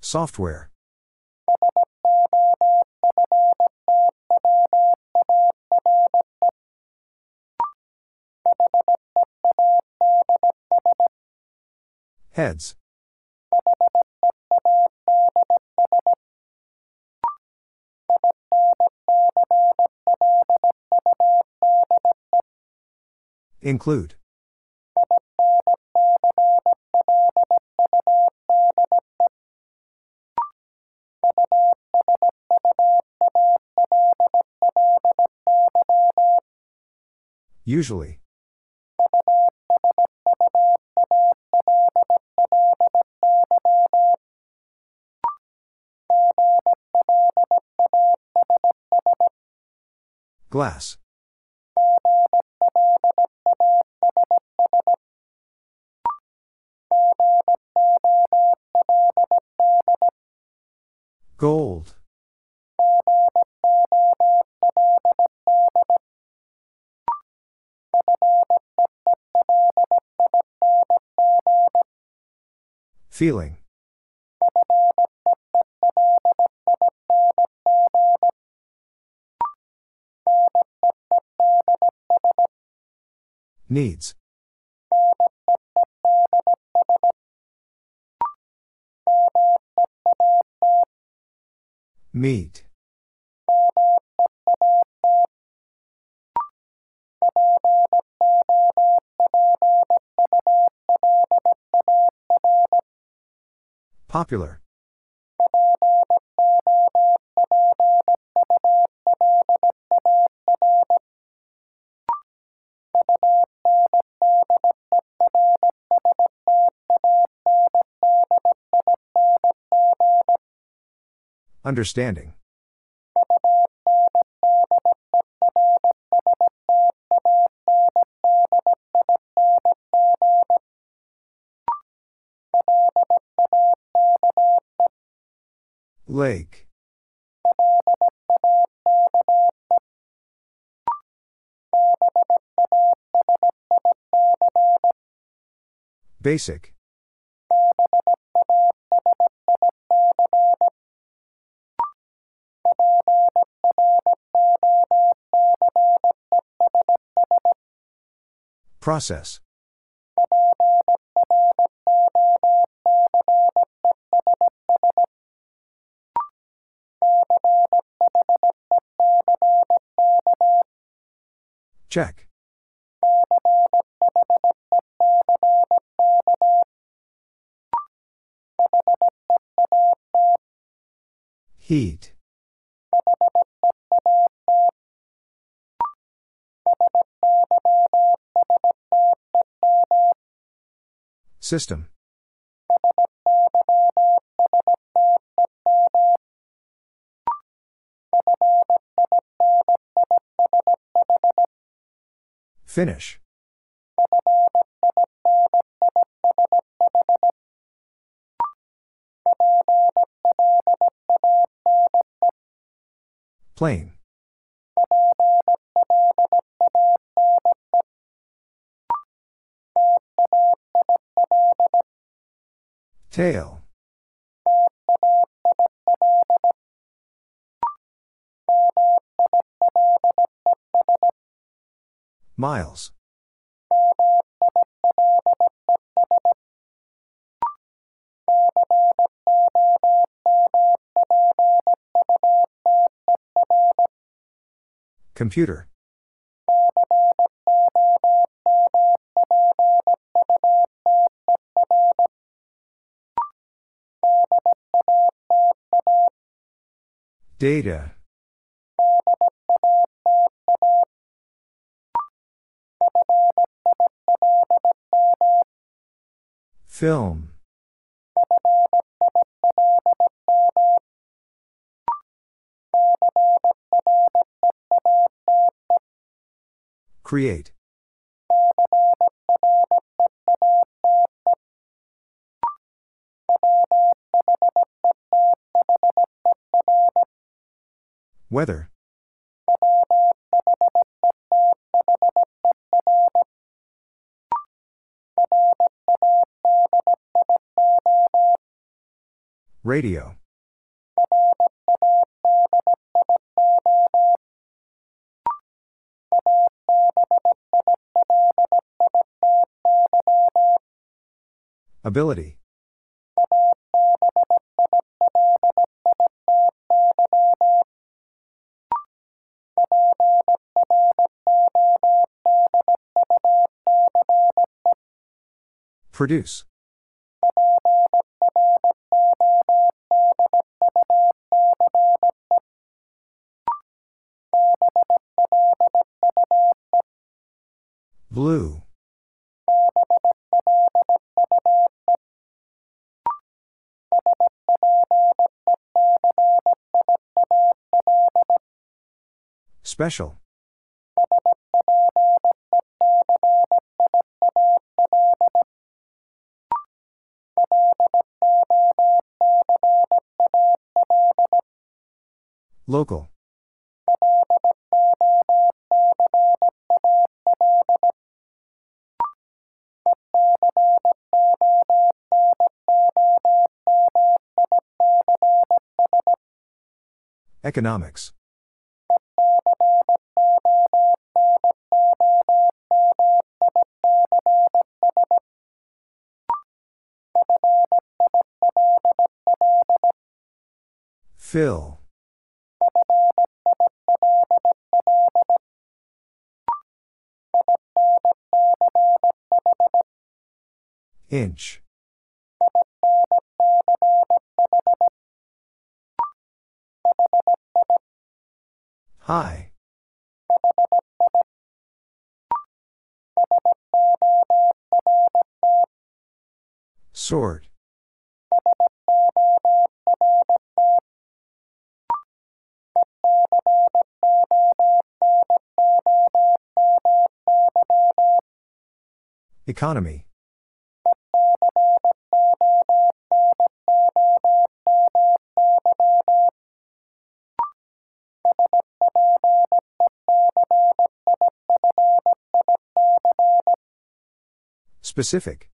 Software. Heads. Include. Usually. Glass. Gold. Feeling. Needs. Meet. Popular. Understanding. Lake. Basic. Process. Check. Heat. System. Finish. Plain. Tail. Miles. Computer. Data. Film. Create. Weather. Radio. Ability. Produce. Blue. Special. Local. Economics. Fill. Inch. High. Sort. Economy. Specific.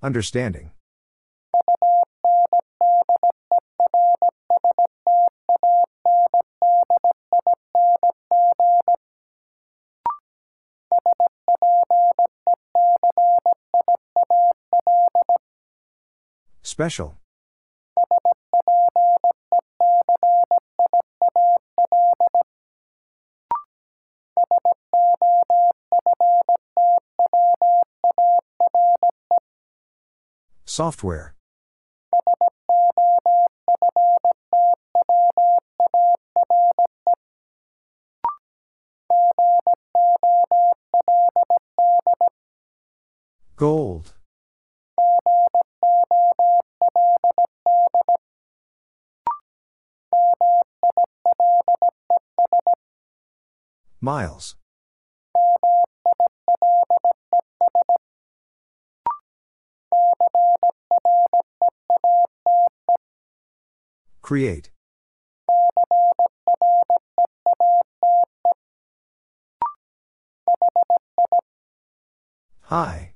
Understanding. Special. Software. Gold. Miles. Create. High.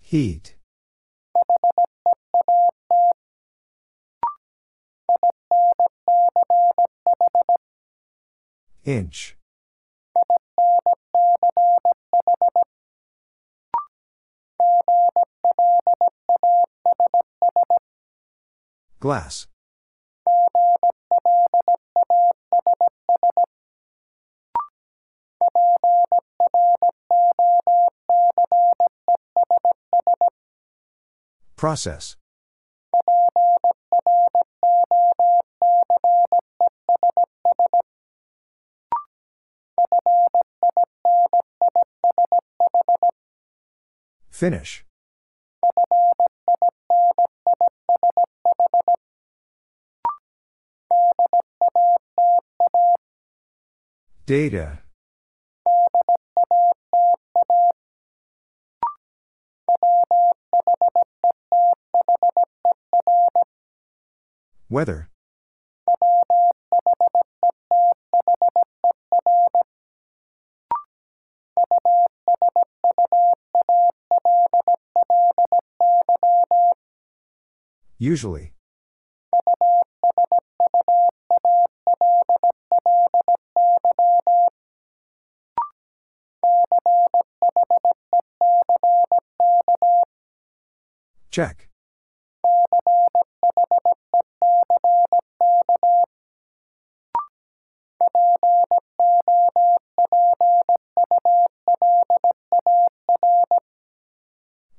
Heat. Inch. Glass. Process. Finish. Data. Weather. Usually. Check.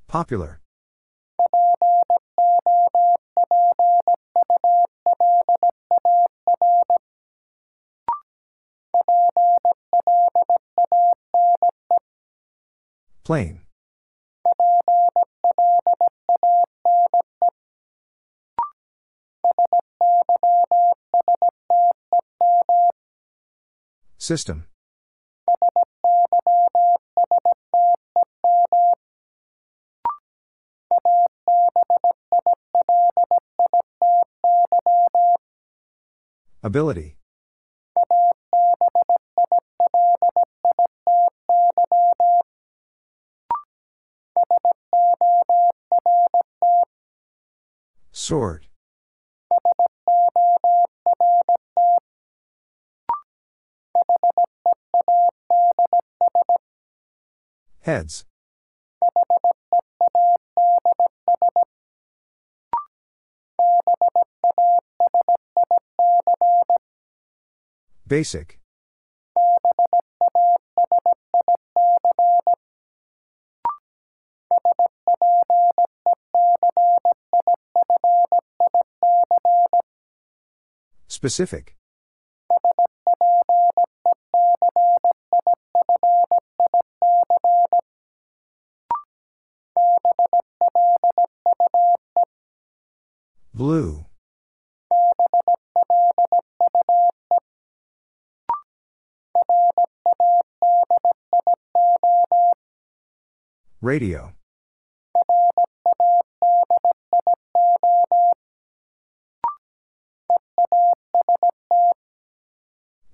Popular. Plain. System. Ability. Sort. Heads. Basic. Specific. Blue. Radio.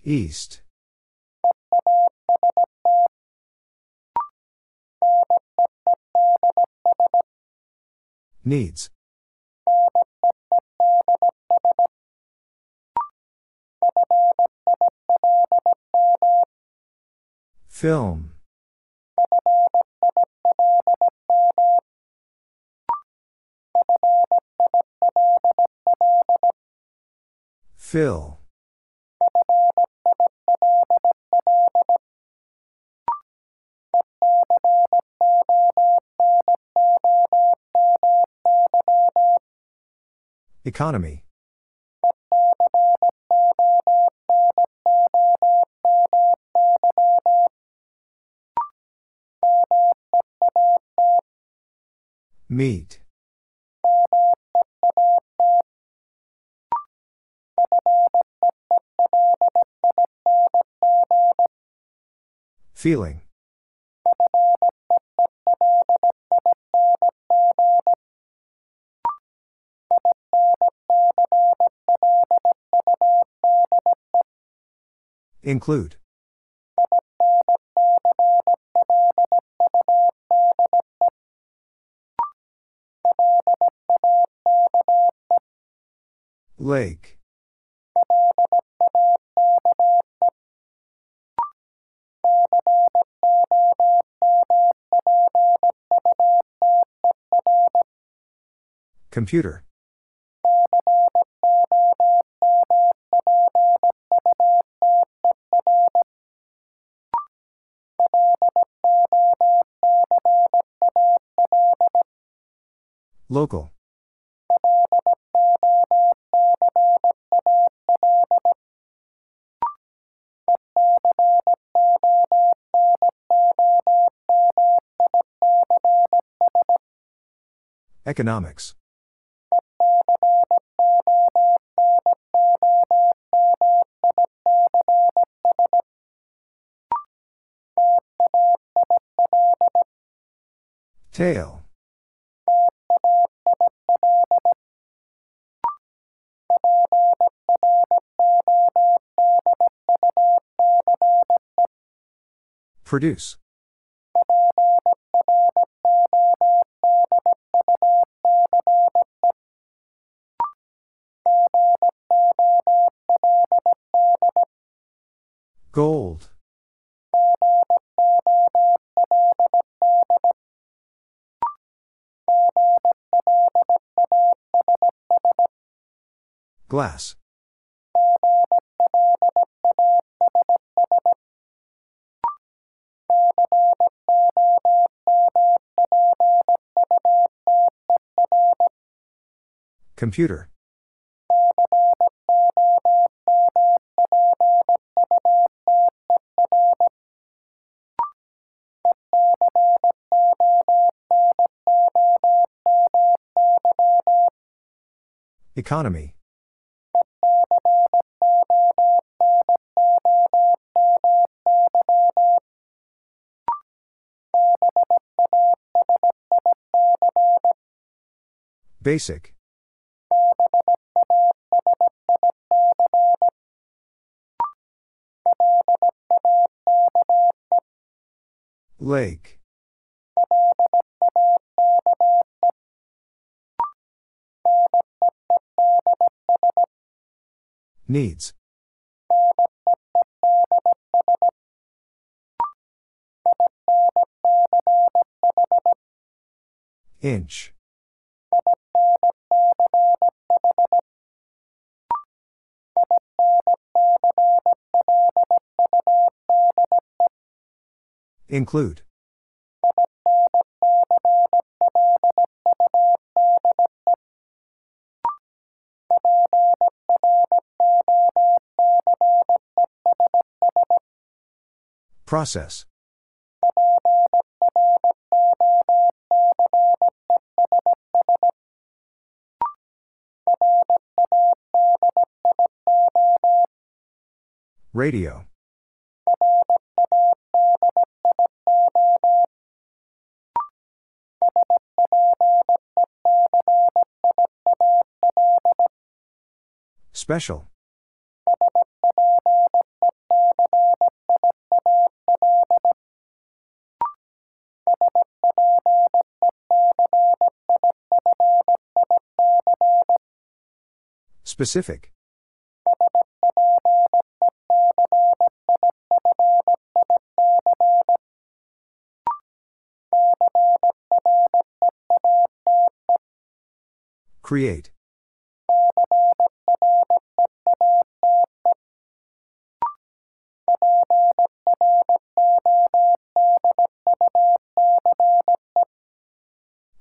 East. Needs. Film. Fill. Economy. Meet. Feeling. Include. Lake. Computer. Local. Economics. Tail. Produce. Gold. Glass. Computer. Economy. Basic. Lake. Needs. Inch. Include. Process. Radio. Special. Specific. Create.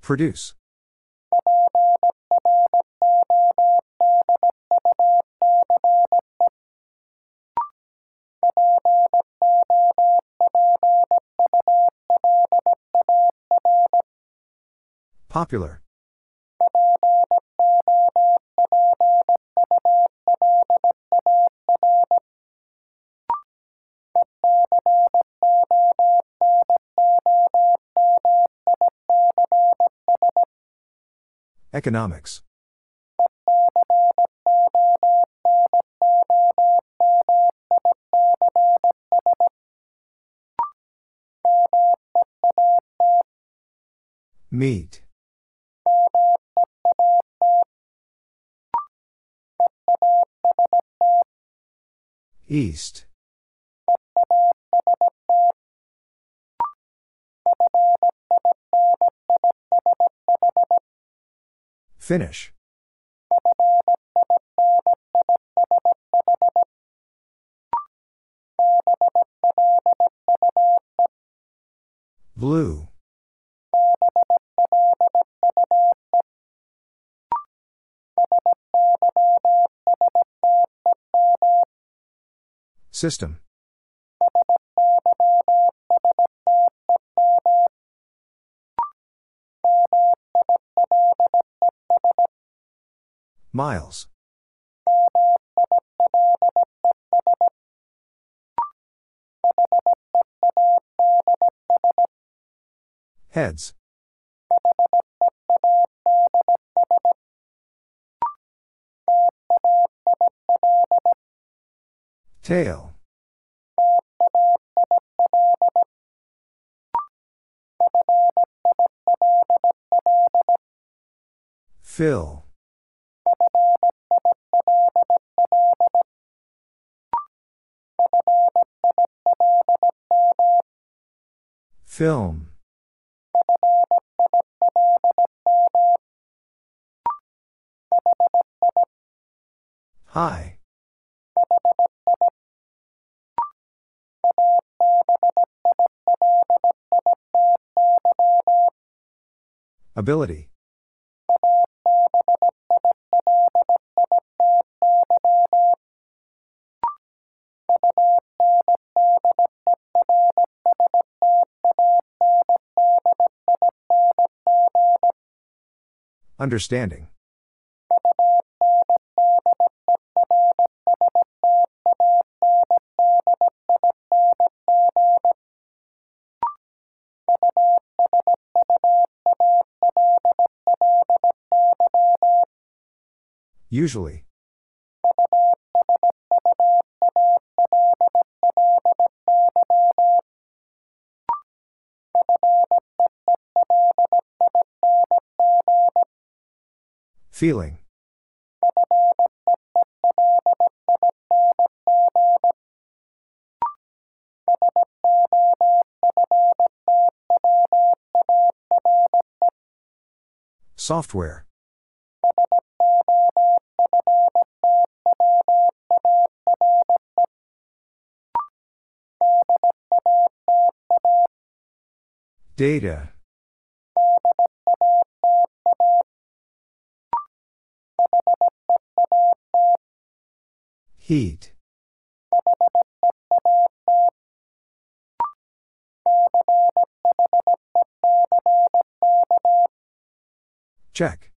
Produce. Popular. Economics. Meet. East. Finish. Blue. System. Miles. Heads. Tail. Fill. Film. High. Ability. Understanding. Usually. Feeling. Software. Data. Heat. Check.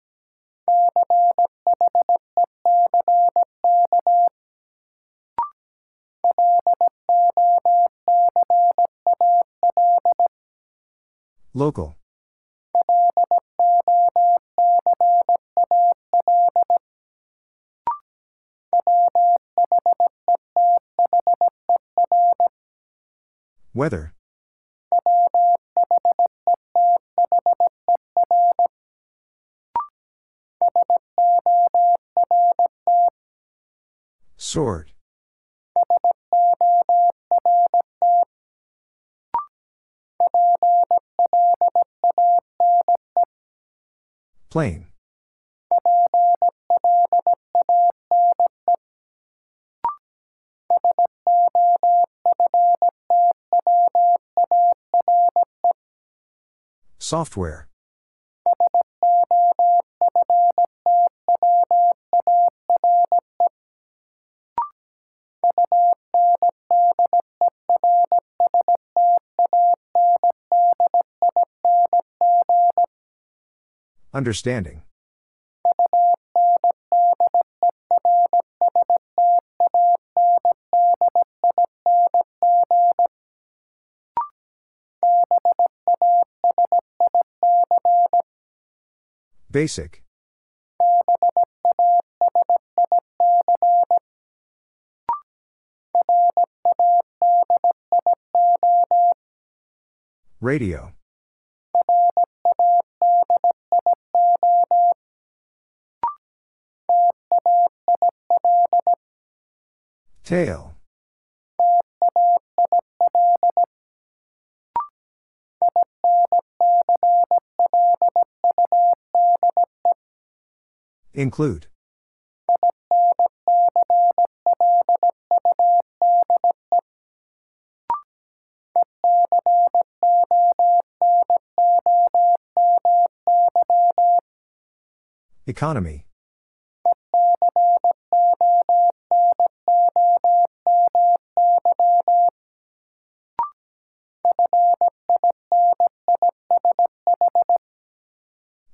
Local. Weather. Sort. Plain. Software. Understanding. Basic. Radio. Tail. Include. Economy.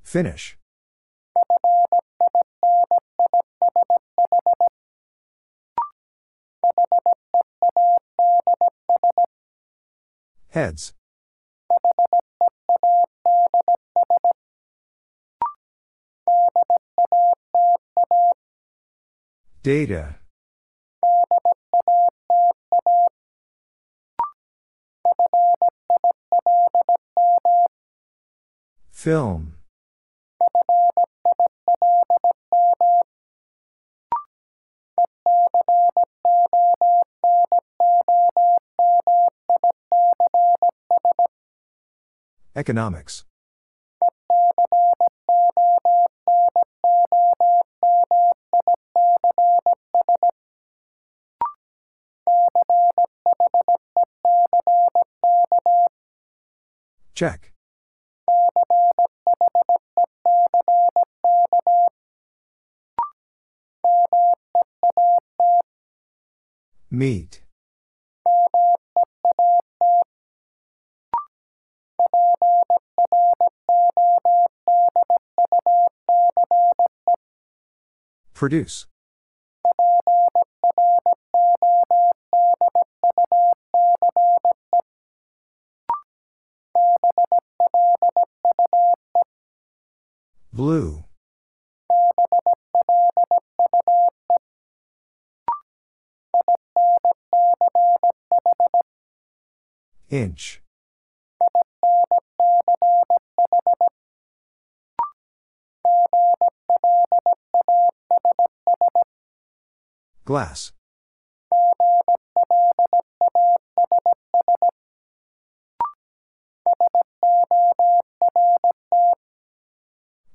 Finish. Heads. Data. Film. Economics. Check. Meet. Produce. Blue. Inch. Glass.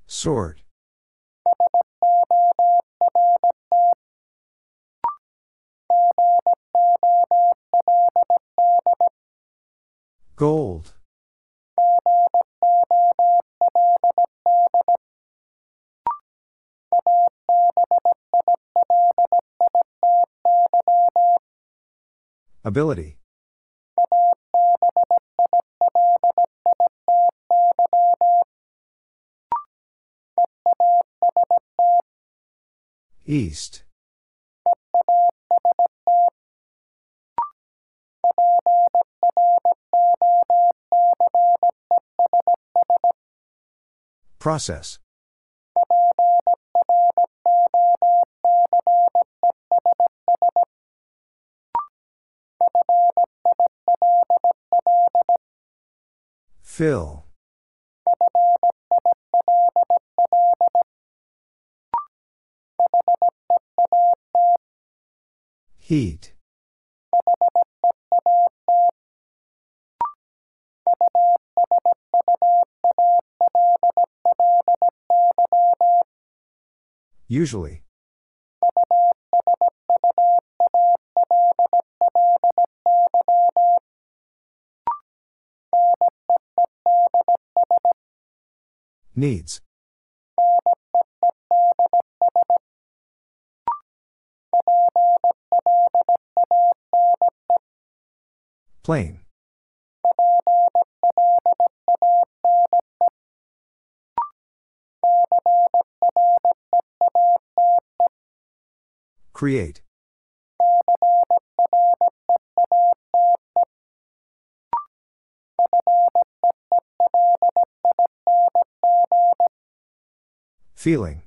Sort. Gold. Ability. East. Process. Fill. Heat. Usually. Needs. Plain. Create. Feeling.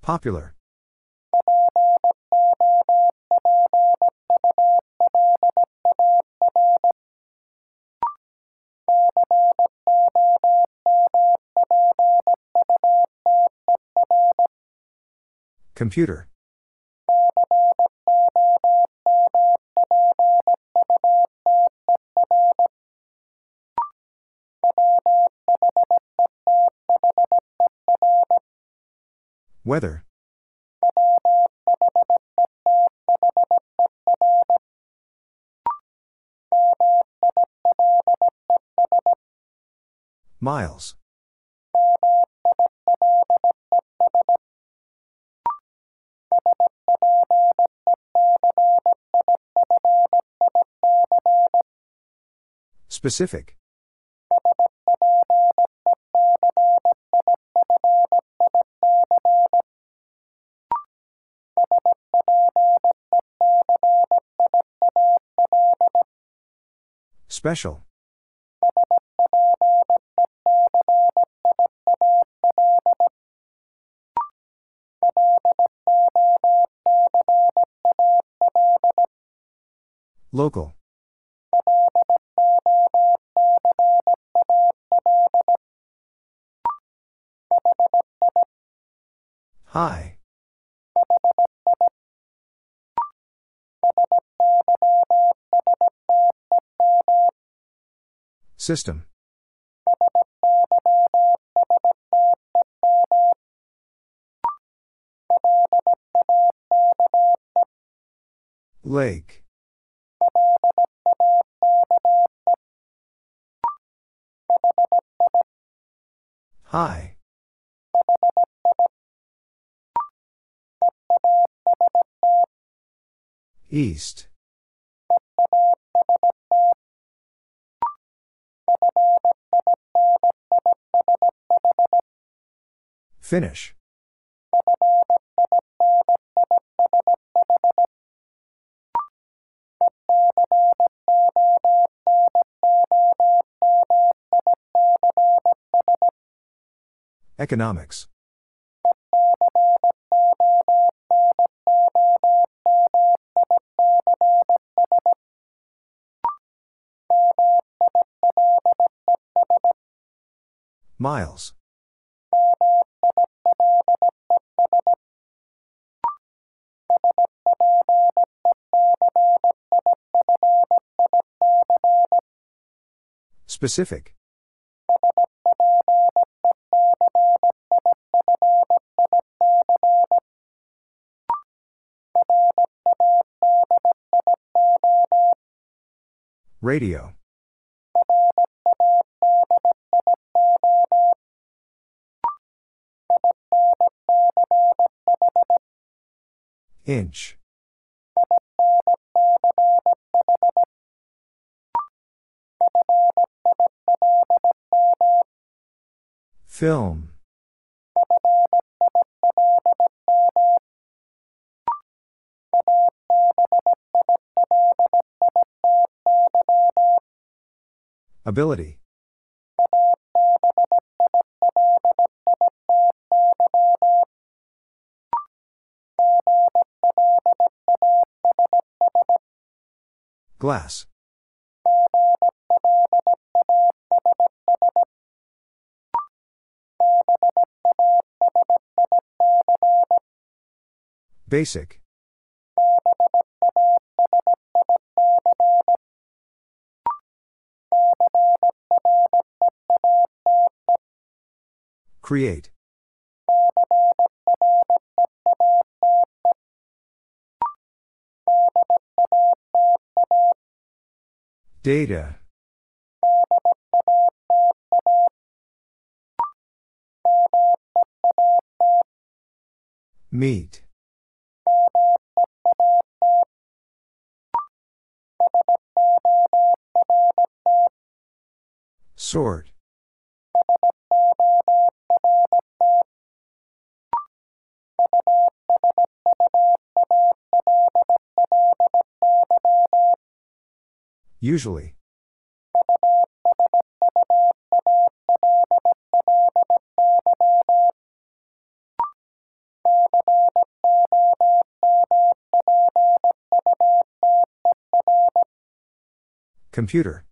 Popular. Computer. Weather. Miles. Specific. Special. Local. High. System. Lake. High. East. Finish. Economics. Miles. Specific. Radio. Inch. Film. Ability. Glass. Basic. Create. Data. Meet. Sort. Usually. Computer.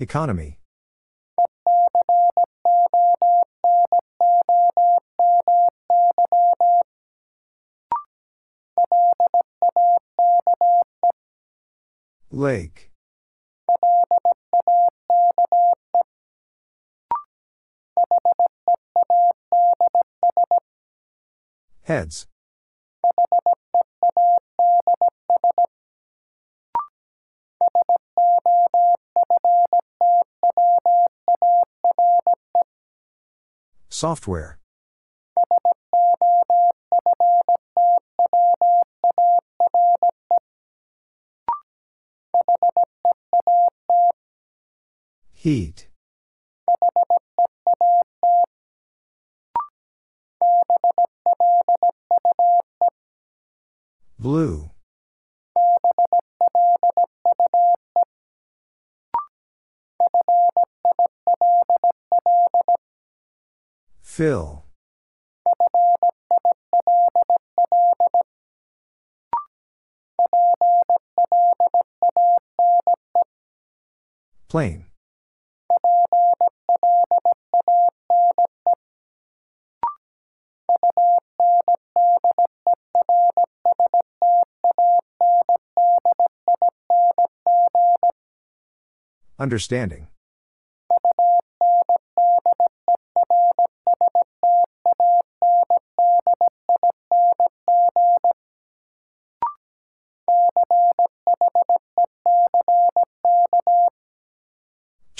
Economy. Lake. Heads. Software. Heat. Blue. Fill. Plain. Understanding.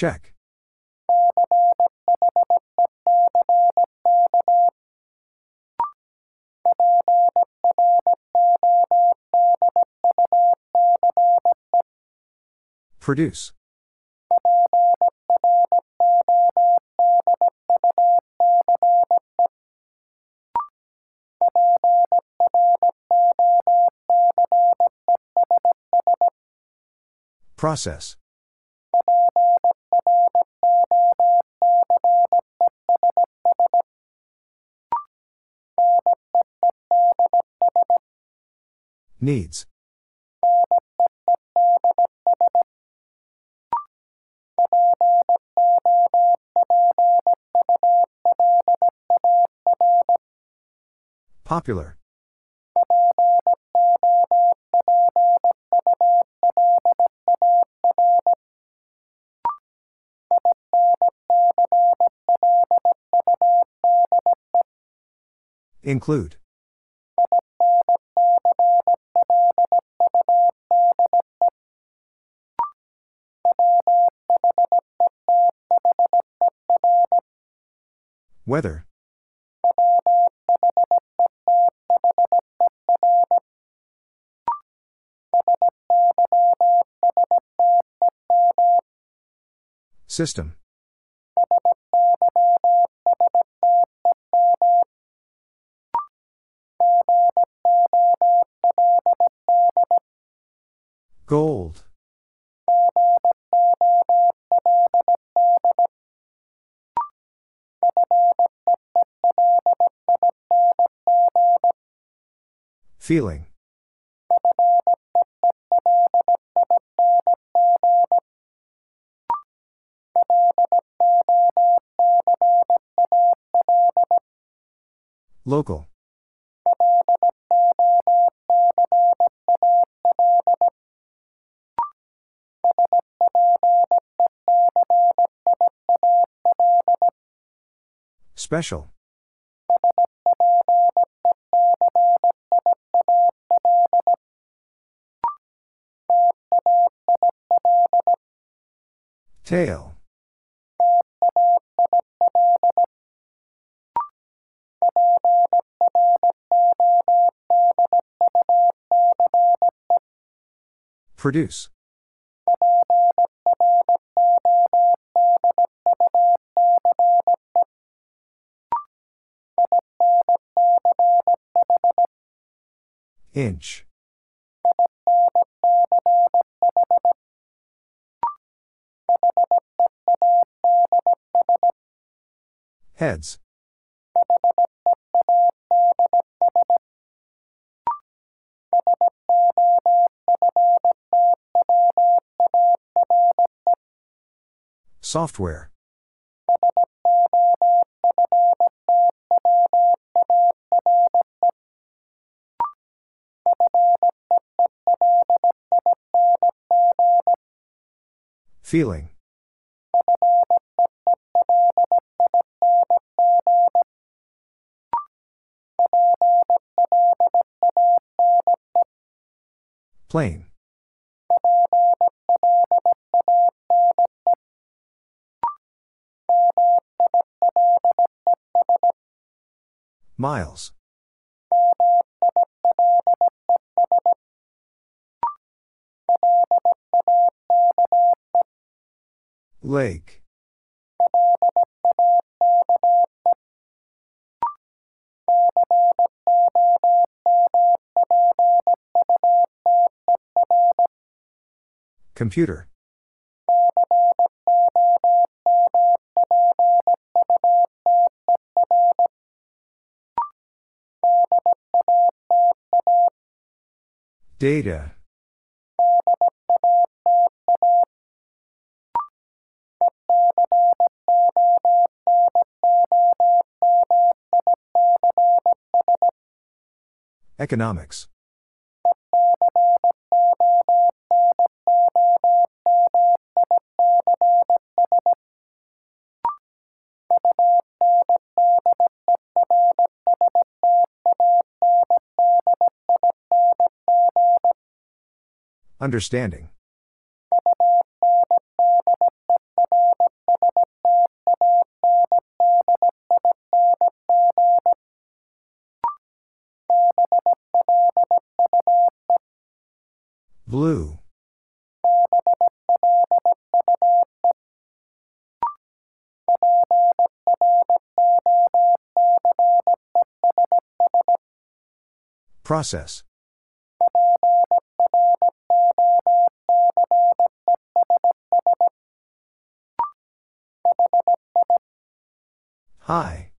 Check. Produce. Process. Needs. Popular. Include. Weather. System. Gold. Feeling. Local. Special. Tail. Produce. Inch. Heads. Software. Feeling. Plain. Miles. Lake. Computer. Data. Economics. Understanding. Blue. Process. High.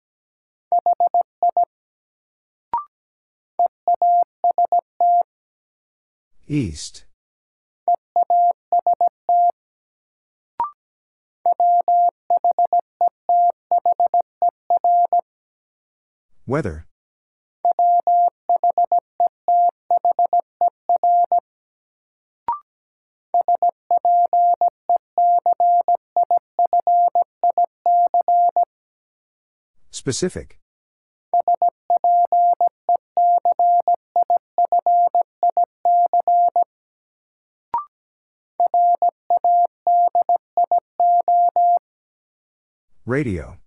East. Weather. Specific. Radio.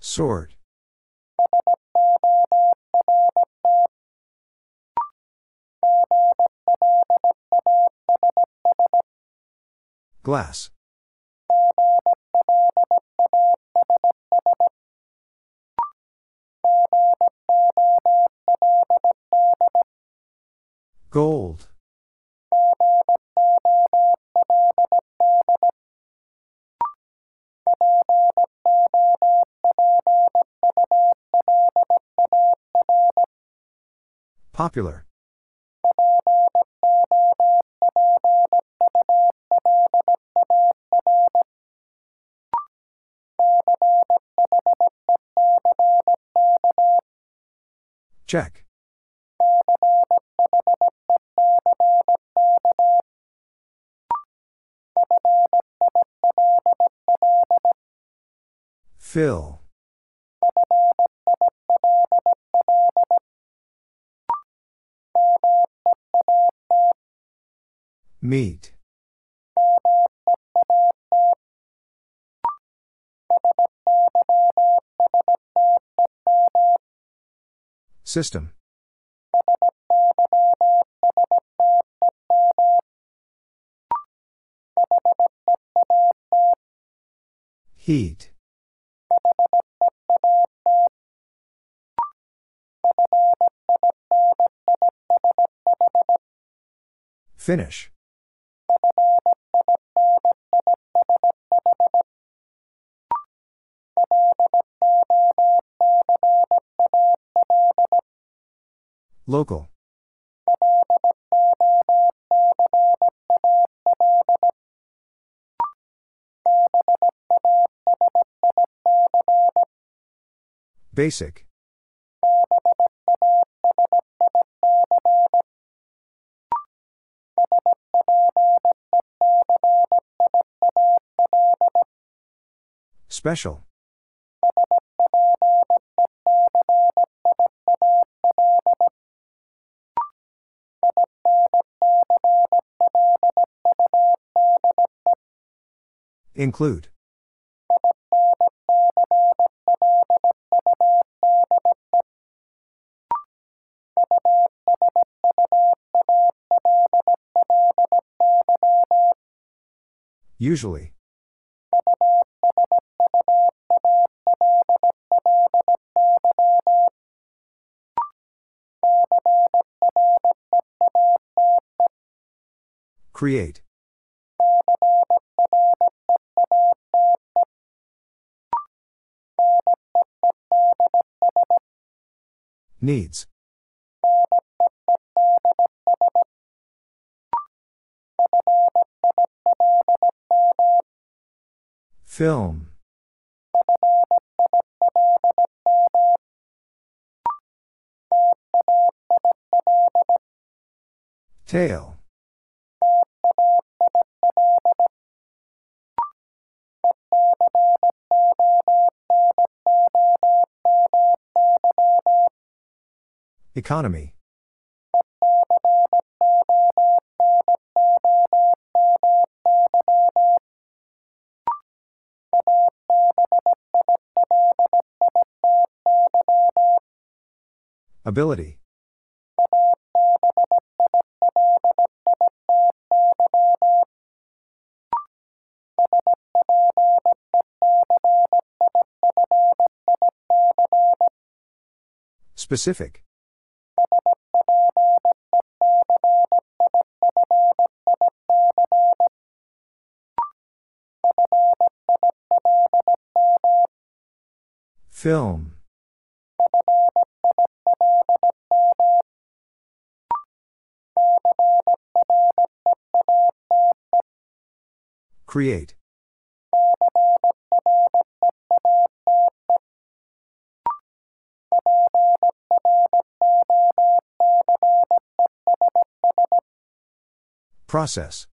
Sort. Glass. Gold. Popular. Check. Fill. Meet. System. Heat. Finish. Local. Basic. Special. Include. Usually. Create. Needs. Film. Tail. Economy. Ability. Specific. Film. Create. Process.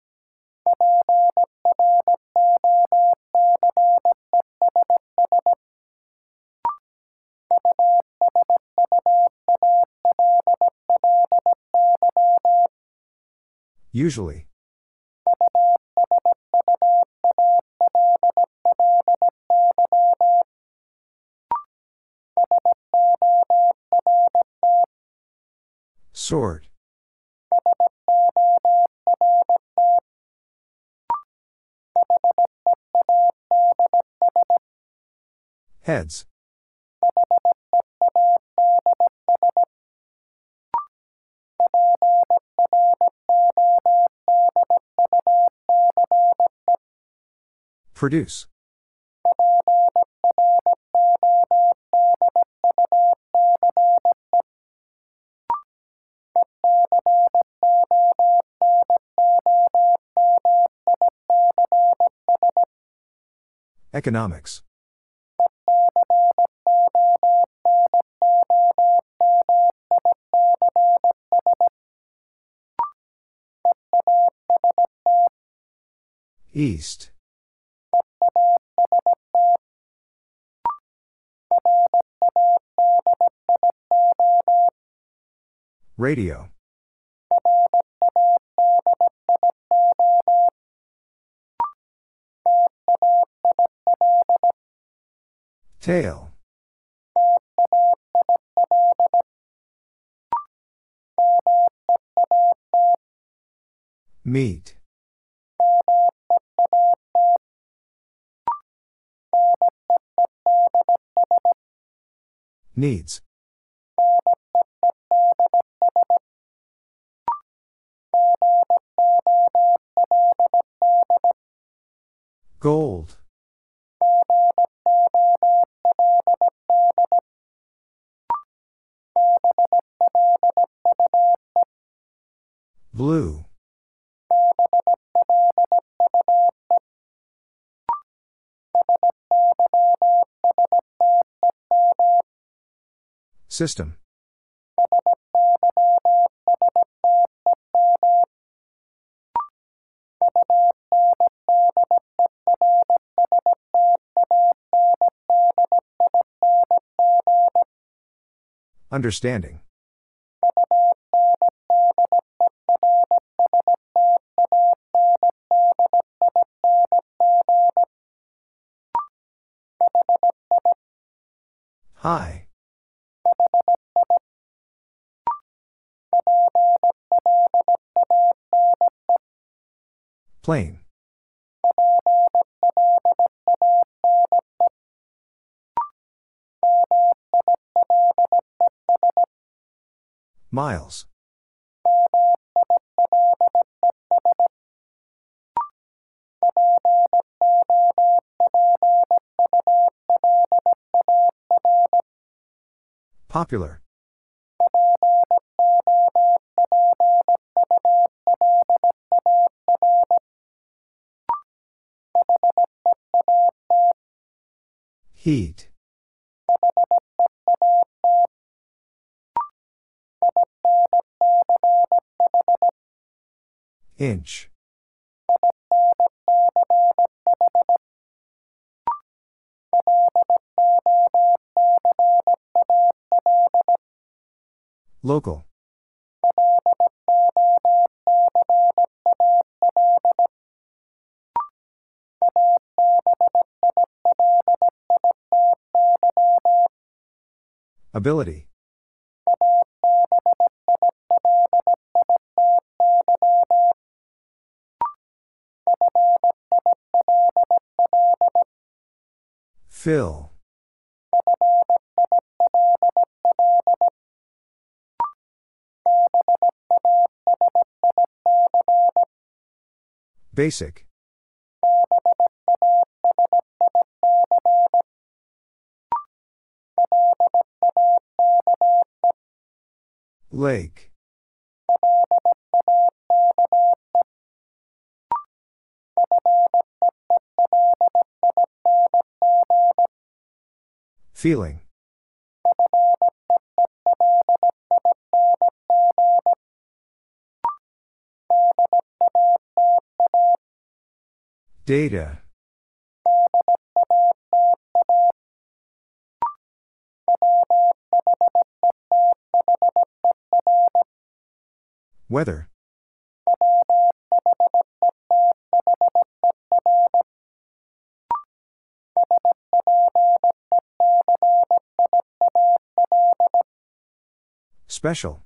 Usually. Sort. Heads. Produce. Economics. East. Radio. Tail. Meet. Needs. Gold. Blue. System. Understanding. High. Plain. Miles. Popular. Heat. Inch. Local. Ability. Fill. Basic. Lake. Feeling. Data. Weather. Special.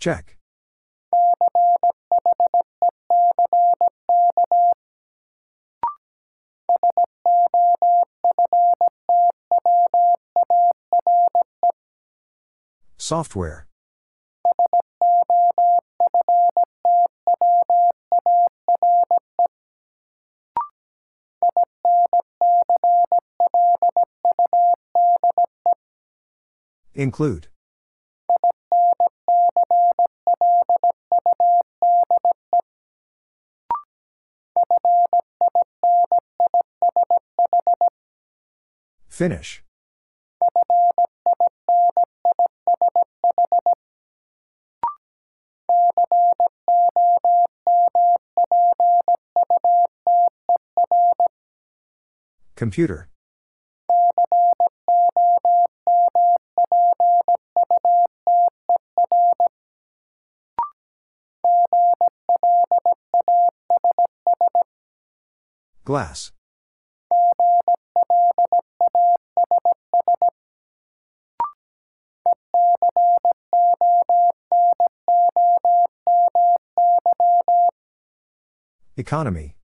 Check. Software. Include. Finish. Computer. Glass. Economy.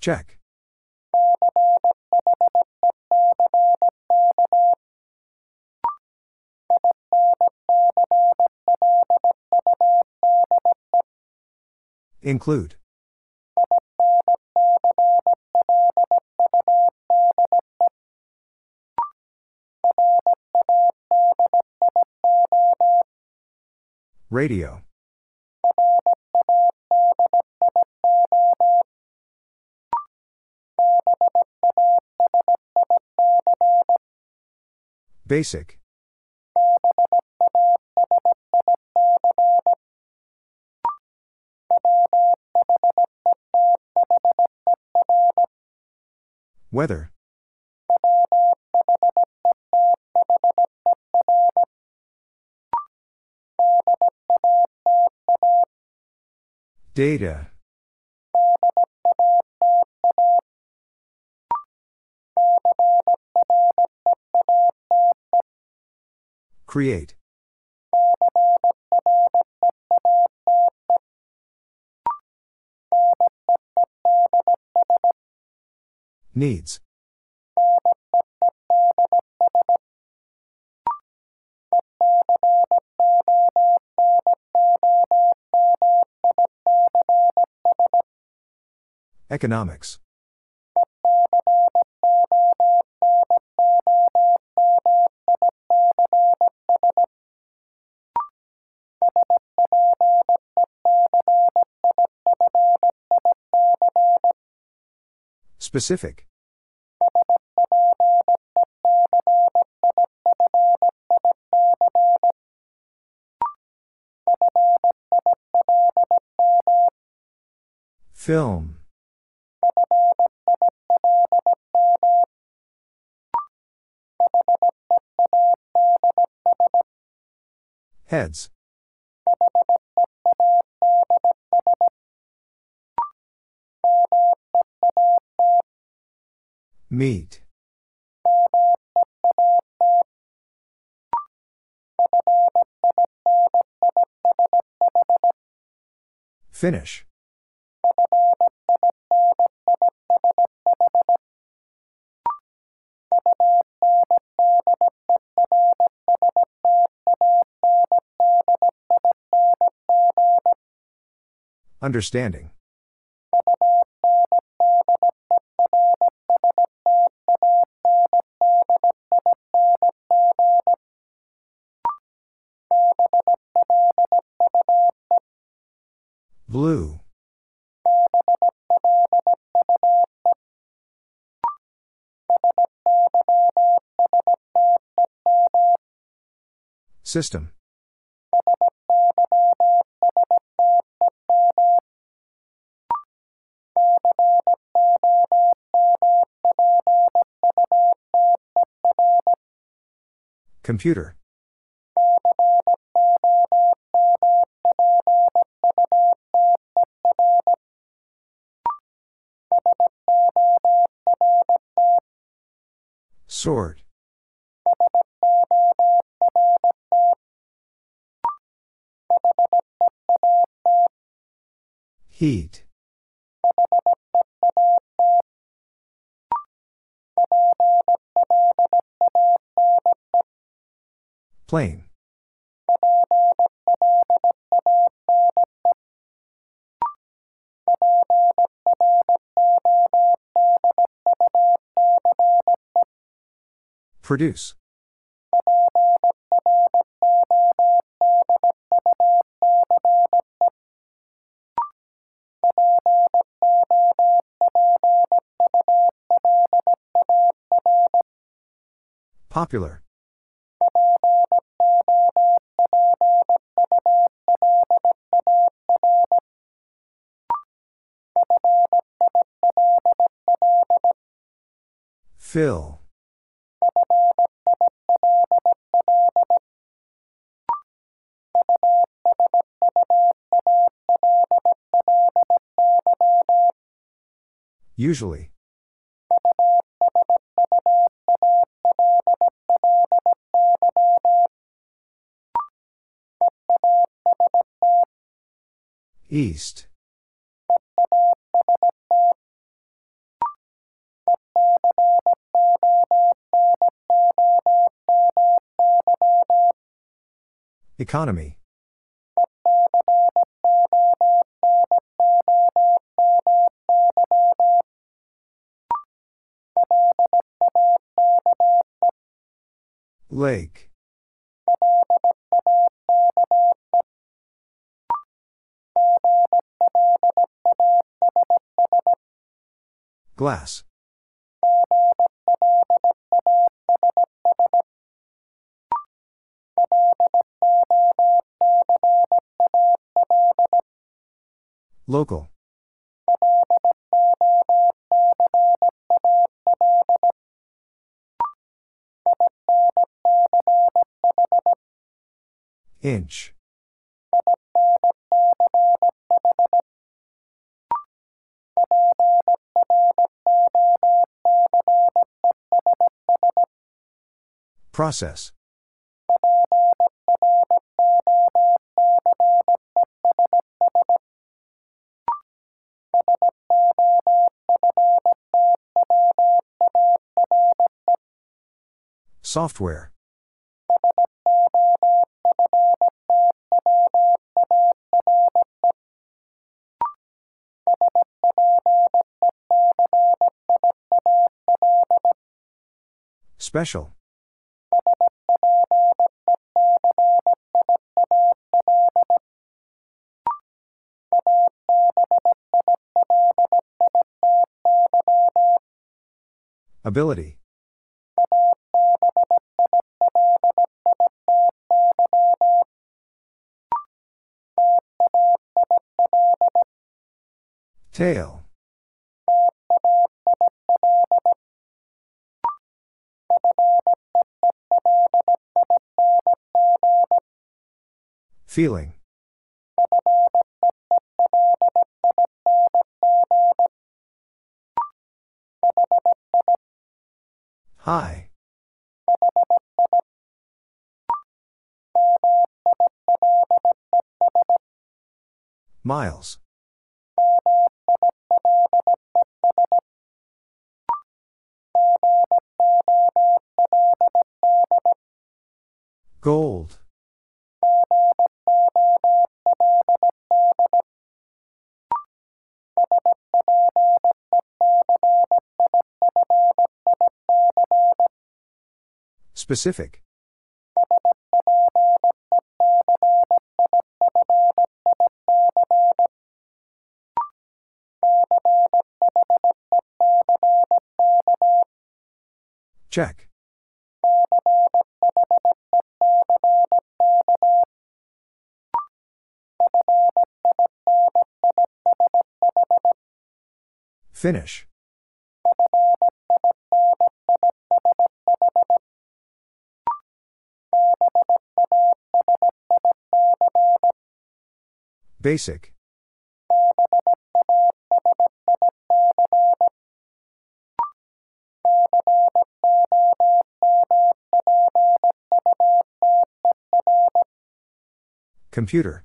Check. Include. Radio. Basic. Weather. Data. Create. Needs. Economics. Specific. Film. Heads. Meet. Finish. Understanding. Blue. System. Computer. Sort. Heat. Plain. Produce. Popular. Fill. Usually. East. Economy. Lake. Glass. Local. Inch. Process. Software. Special. Ability. Tail. Feeling. High. Miles. Gold. Specific. Check. Finish. Basic. Computer.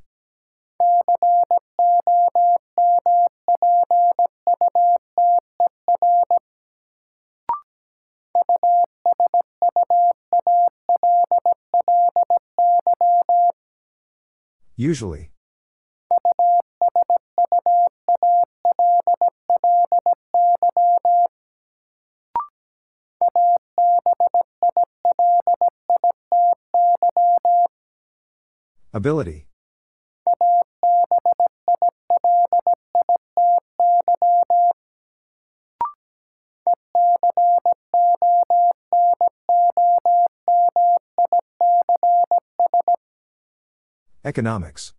Usually. Ability. Economics.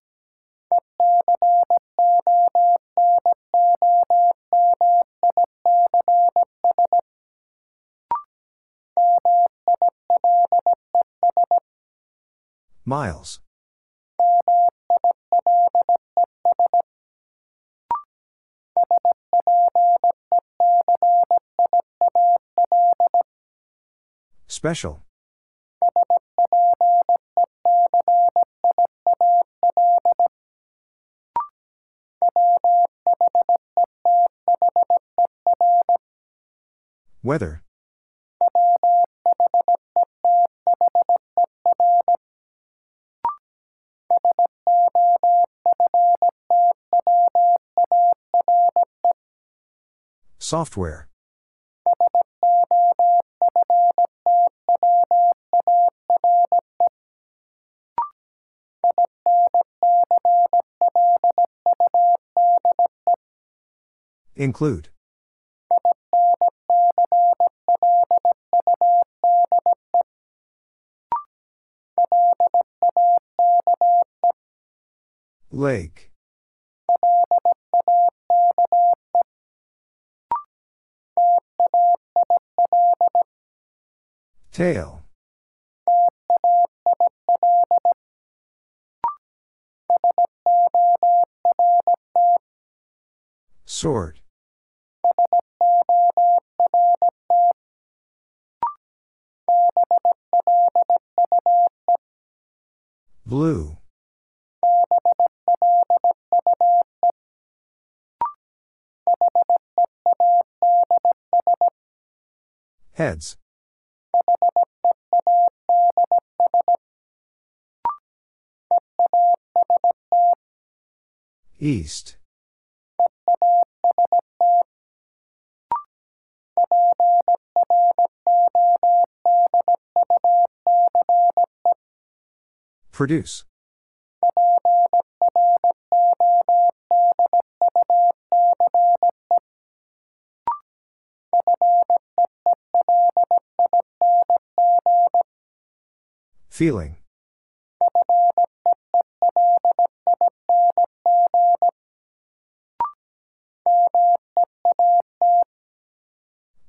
Miles. Special. Weather. Software. Include. Lake. Tail. Sort. Blue. Heads. East. Produce. Feeling.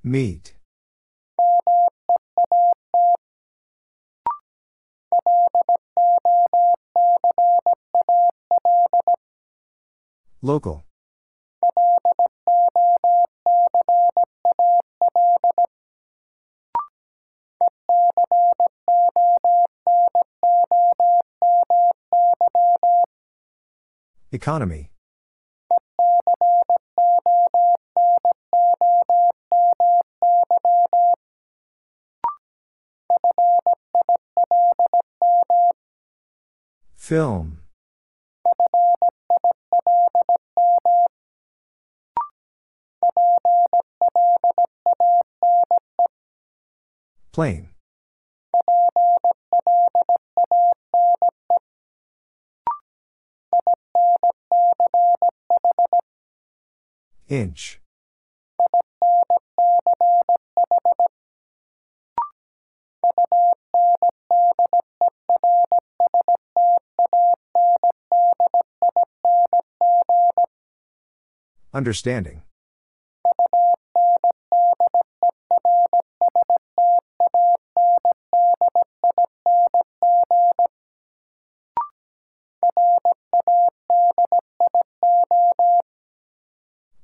Meet. Local. Economy. Film. Plain. Inch. Understanding.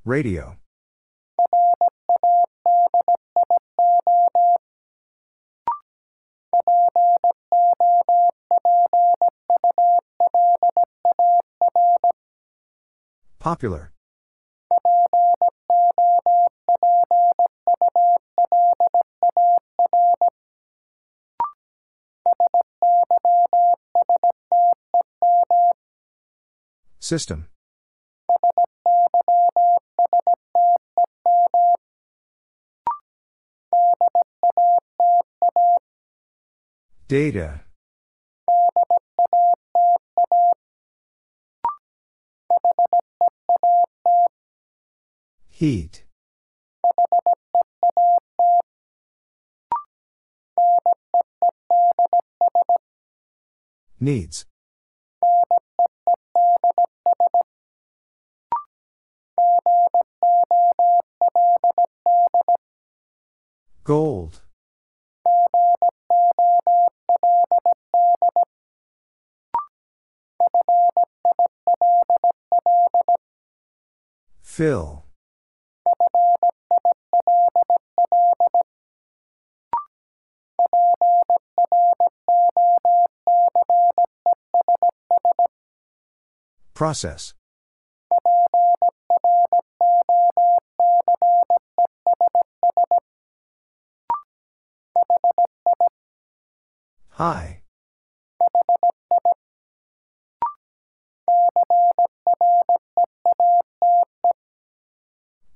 Radio. Popular. System. Data. Heat. Needs. Gold. Fill. Process. High.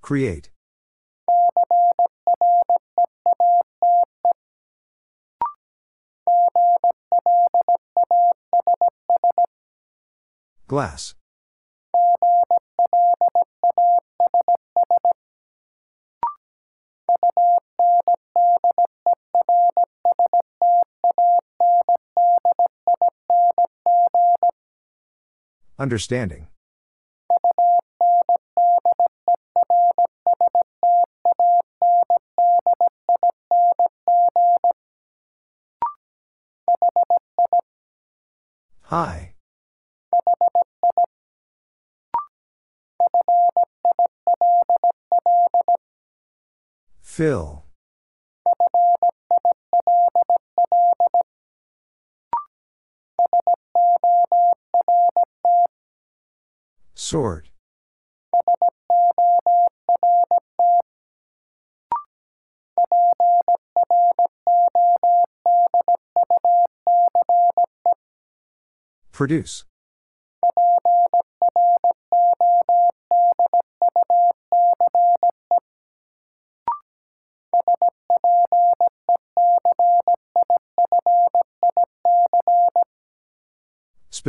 Create. Glass. Understanding. Fill. Sort. Produce.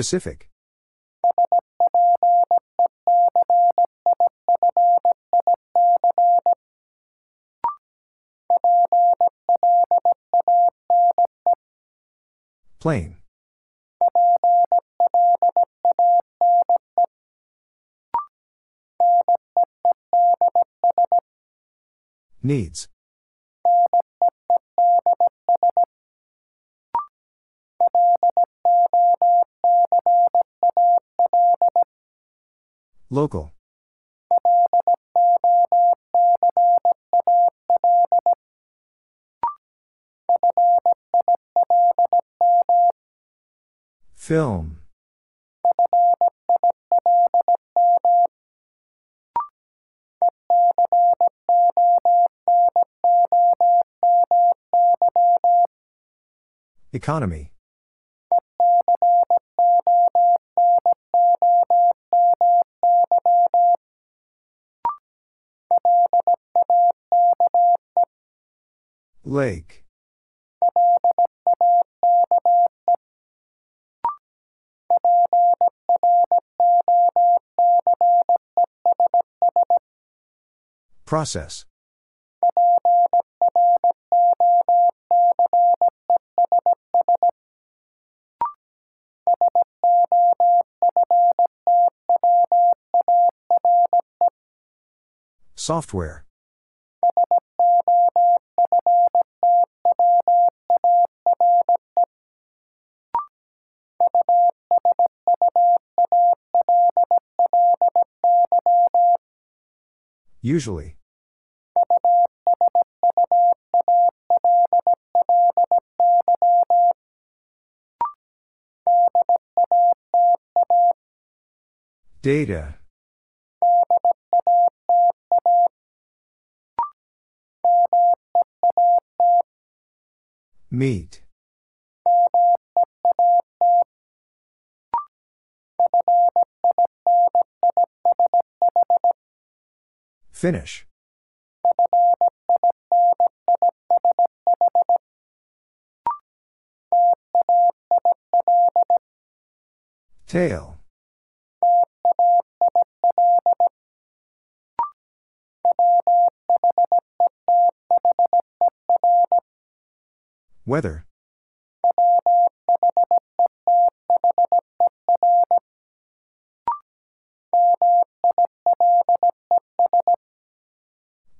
Specific. Plain. Needs. Local. Film. Economy. Lake. Process. Software. Usually. Data. Meet. Finish. Tail. Weather.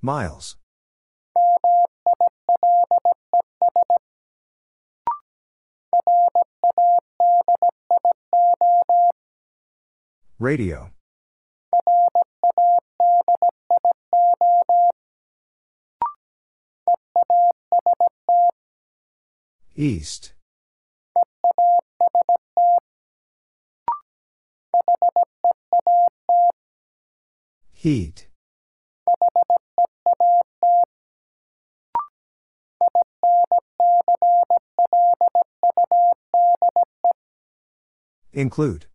Miles. Radio. East. Heat. Include.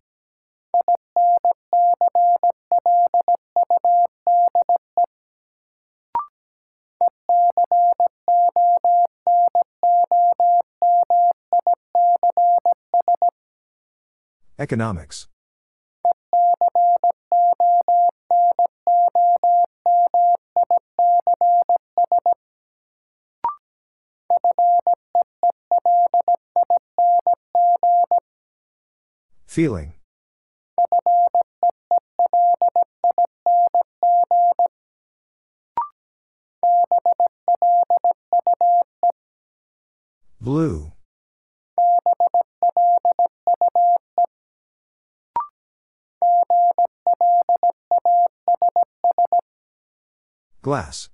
Economics. Feeling. Blue. Glass.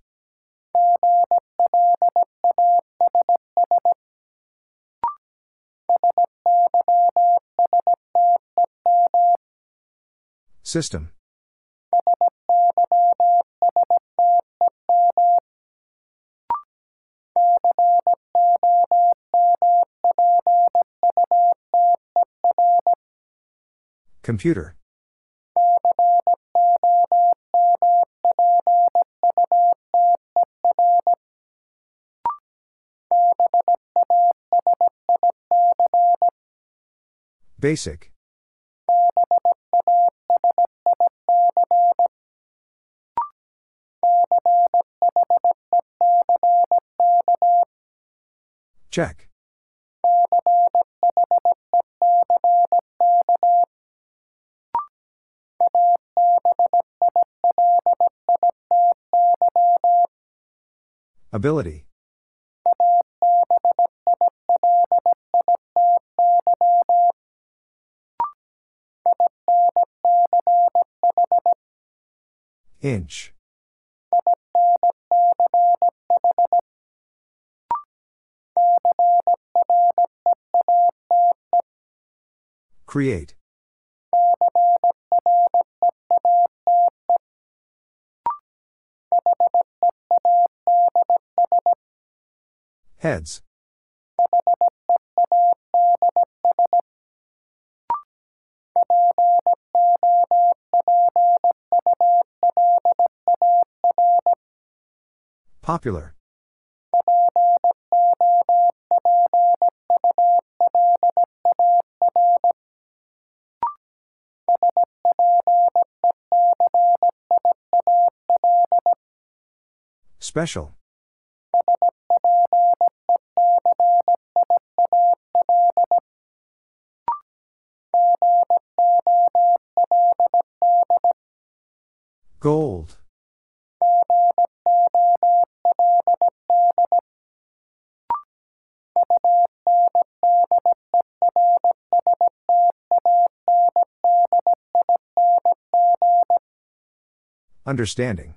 System. Computer. Basic. Check. Ability. Inch. Create. Heads. Popular. Special. Gold. Understanding.